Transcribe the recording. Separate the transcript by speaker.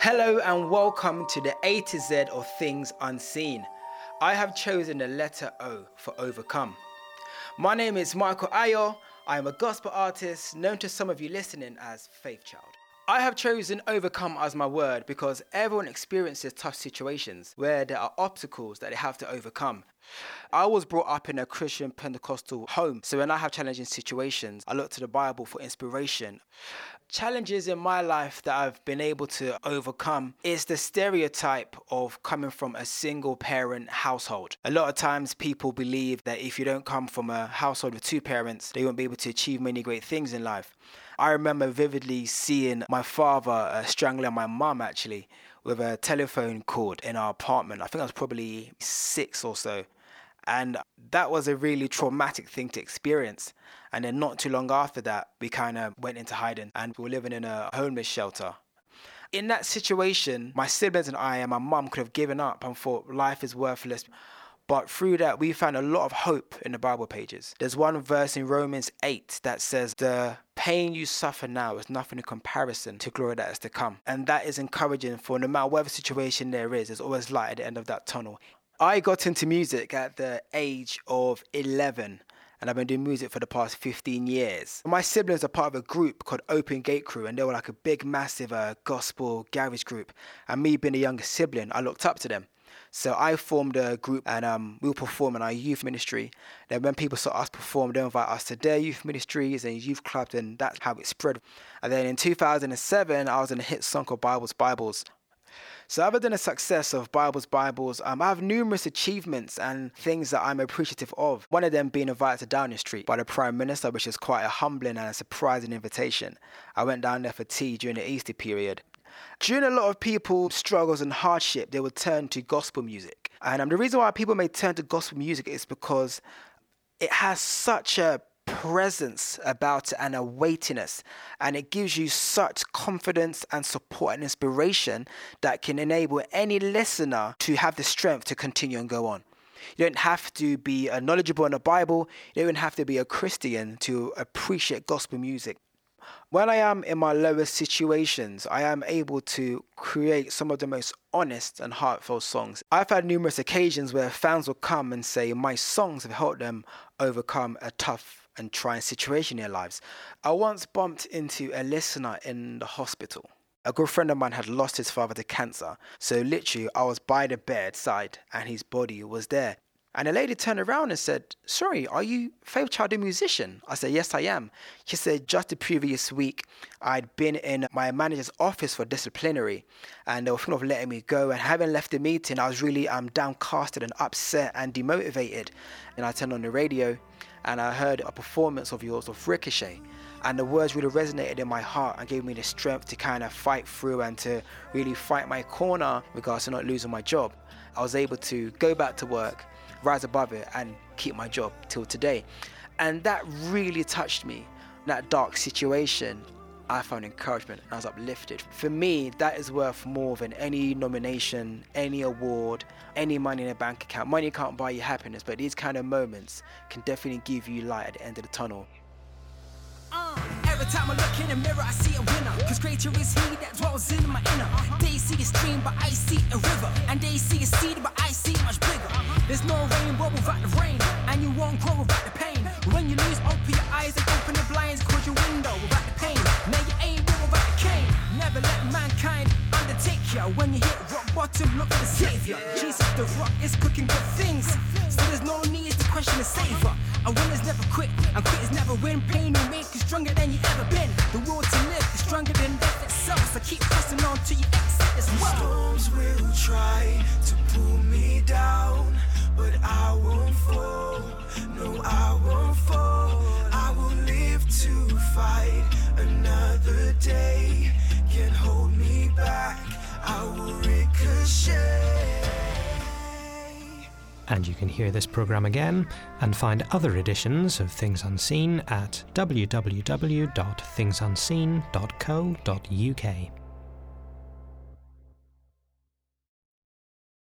Speaker 1: Hello and welcome to the A to Z of Things Unseen. I have chosen the letter O for overcome. My name is Michael Ayo. I am a gospel artist known to some of you listening as Faith Child. I have chosen overcome as my word because everyone experiences tough situations where there are obstacles that they have to overcome. I was brought up in a Christian Pentecostal home, so when I have challenging situations, I look to the Bible for inspiration. Challenges in my life that I've been able to overcome is the stereotype of coming from a single parent household. A lot of times people believe that if you don't come from a household with two parents, they won't be able to achieve many great things in life. I remember vividly seeing my father uh, strangling my mum actually with a telephone cord in our apartment. I think I was probably six or so. And that was a really traumatic thing to experience. And then not too long after that, we kind of went into hiding and we were living in a homeless shelter. In that situation, my siblings and I and my mum could have given up and thought life is worthless. But through that, we found a lot of hope in the Bible pages. There's one verse in Romans 8 that says, The pain you suffer now is nothing in comparison to glory that is to come. And that is encouraging for no matter whatever situation there is, there's always light at the end of that tunnel. I got into music at the age of 11 and I've been doing music for the past 15 years. My siblings are part of a group called Open Gate Crew, and they were like a big, massive uh, gospel garage group. And me being the youngest sibling, I looked up to them. So I formed a group and um, we will perform in our youth ministry. Then when people saw us perform, they invite us to their youth ministries and youth clubs, and that's how it spread. And then in 2007, I was in a hit song called Bibles Bibles. So, other than the success of Bibles Bibles, um, I have numerous achievements and things that I'm appreciative of. One of them being invited to Downing Street by the Prime Minister, which is quite a humbling and a surprising invitation. I went down there for tea during the Easter period. During a lot of people's struggles and hardship, they would turn to gospel music. And um, the reason why people may turn to gospel music is because it has such a presence about it and a weightiness. And it gives you such confidence and support and inspiration that can enable any listener to have the strength to continue and go on. You don't have to be knowledgeable in the Bible. You don't have to be a Christian to appreciate gospel music. When I am in my lowest situations, I am able to create some of the most honest and heartfelt songs. I've had numerous occasions where fans will come and say my songs have helped them overcome a tough and trying situation in their lives. I once bumped into a listener in the hospital. A good friend of mine had lost his father to cancer, so literally I was by the bedside and his body was there. And a lady turned around and said, Sorry, are you Faith Child a musician? I said, Yes, I am. She said, Just the previous week, I'd been in my manager's office for disciplinary and they were thinking of letting me go. And having left the meeting, I was really um, downcasted and upset and demotivated. And I turned on the radio and I heard a performance of yours of Ricochet. And the words really resonated in my heart and gave me the strength to kind of fight through and to really fight my corner regards to not losing my job. I was able to go back to work, rise above it, and keep my job till today. And that really touched me. That dark situation, I found encouragement and I was uplifted. For me, that is worth more than any nomination, any award, any money in a bank account. Money can't buy you happiness, but these kind of moments can definitely give you light at the end of the tunnel.
Speaker 2: Uh, every time I look in the mirror, I see a winner. Cause greater is he that dwells in my inner. They see a stream, but I see a river. And they see a seed, but I see much bigger. There's no without the rain, and you won't grow without the pain. Look for the savior. Jesus, the rock is cooking good things. So there's no need to question the savior. A winner's never quit, and quitters never win. Pain will make you stronger than you ever been. The will to live is stronger than death itself. So keep pressing on till you exit this world.
Speaker 3: Storms will try to pull me down, but I
Speaker 4: And you can hear this programme again and find other editions of Things Unseen at www.thingsunseen.co.uk.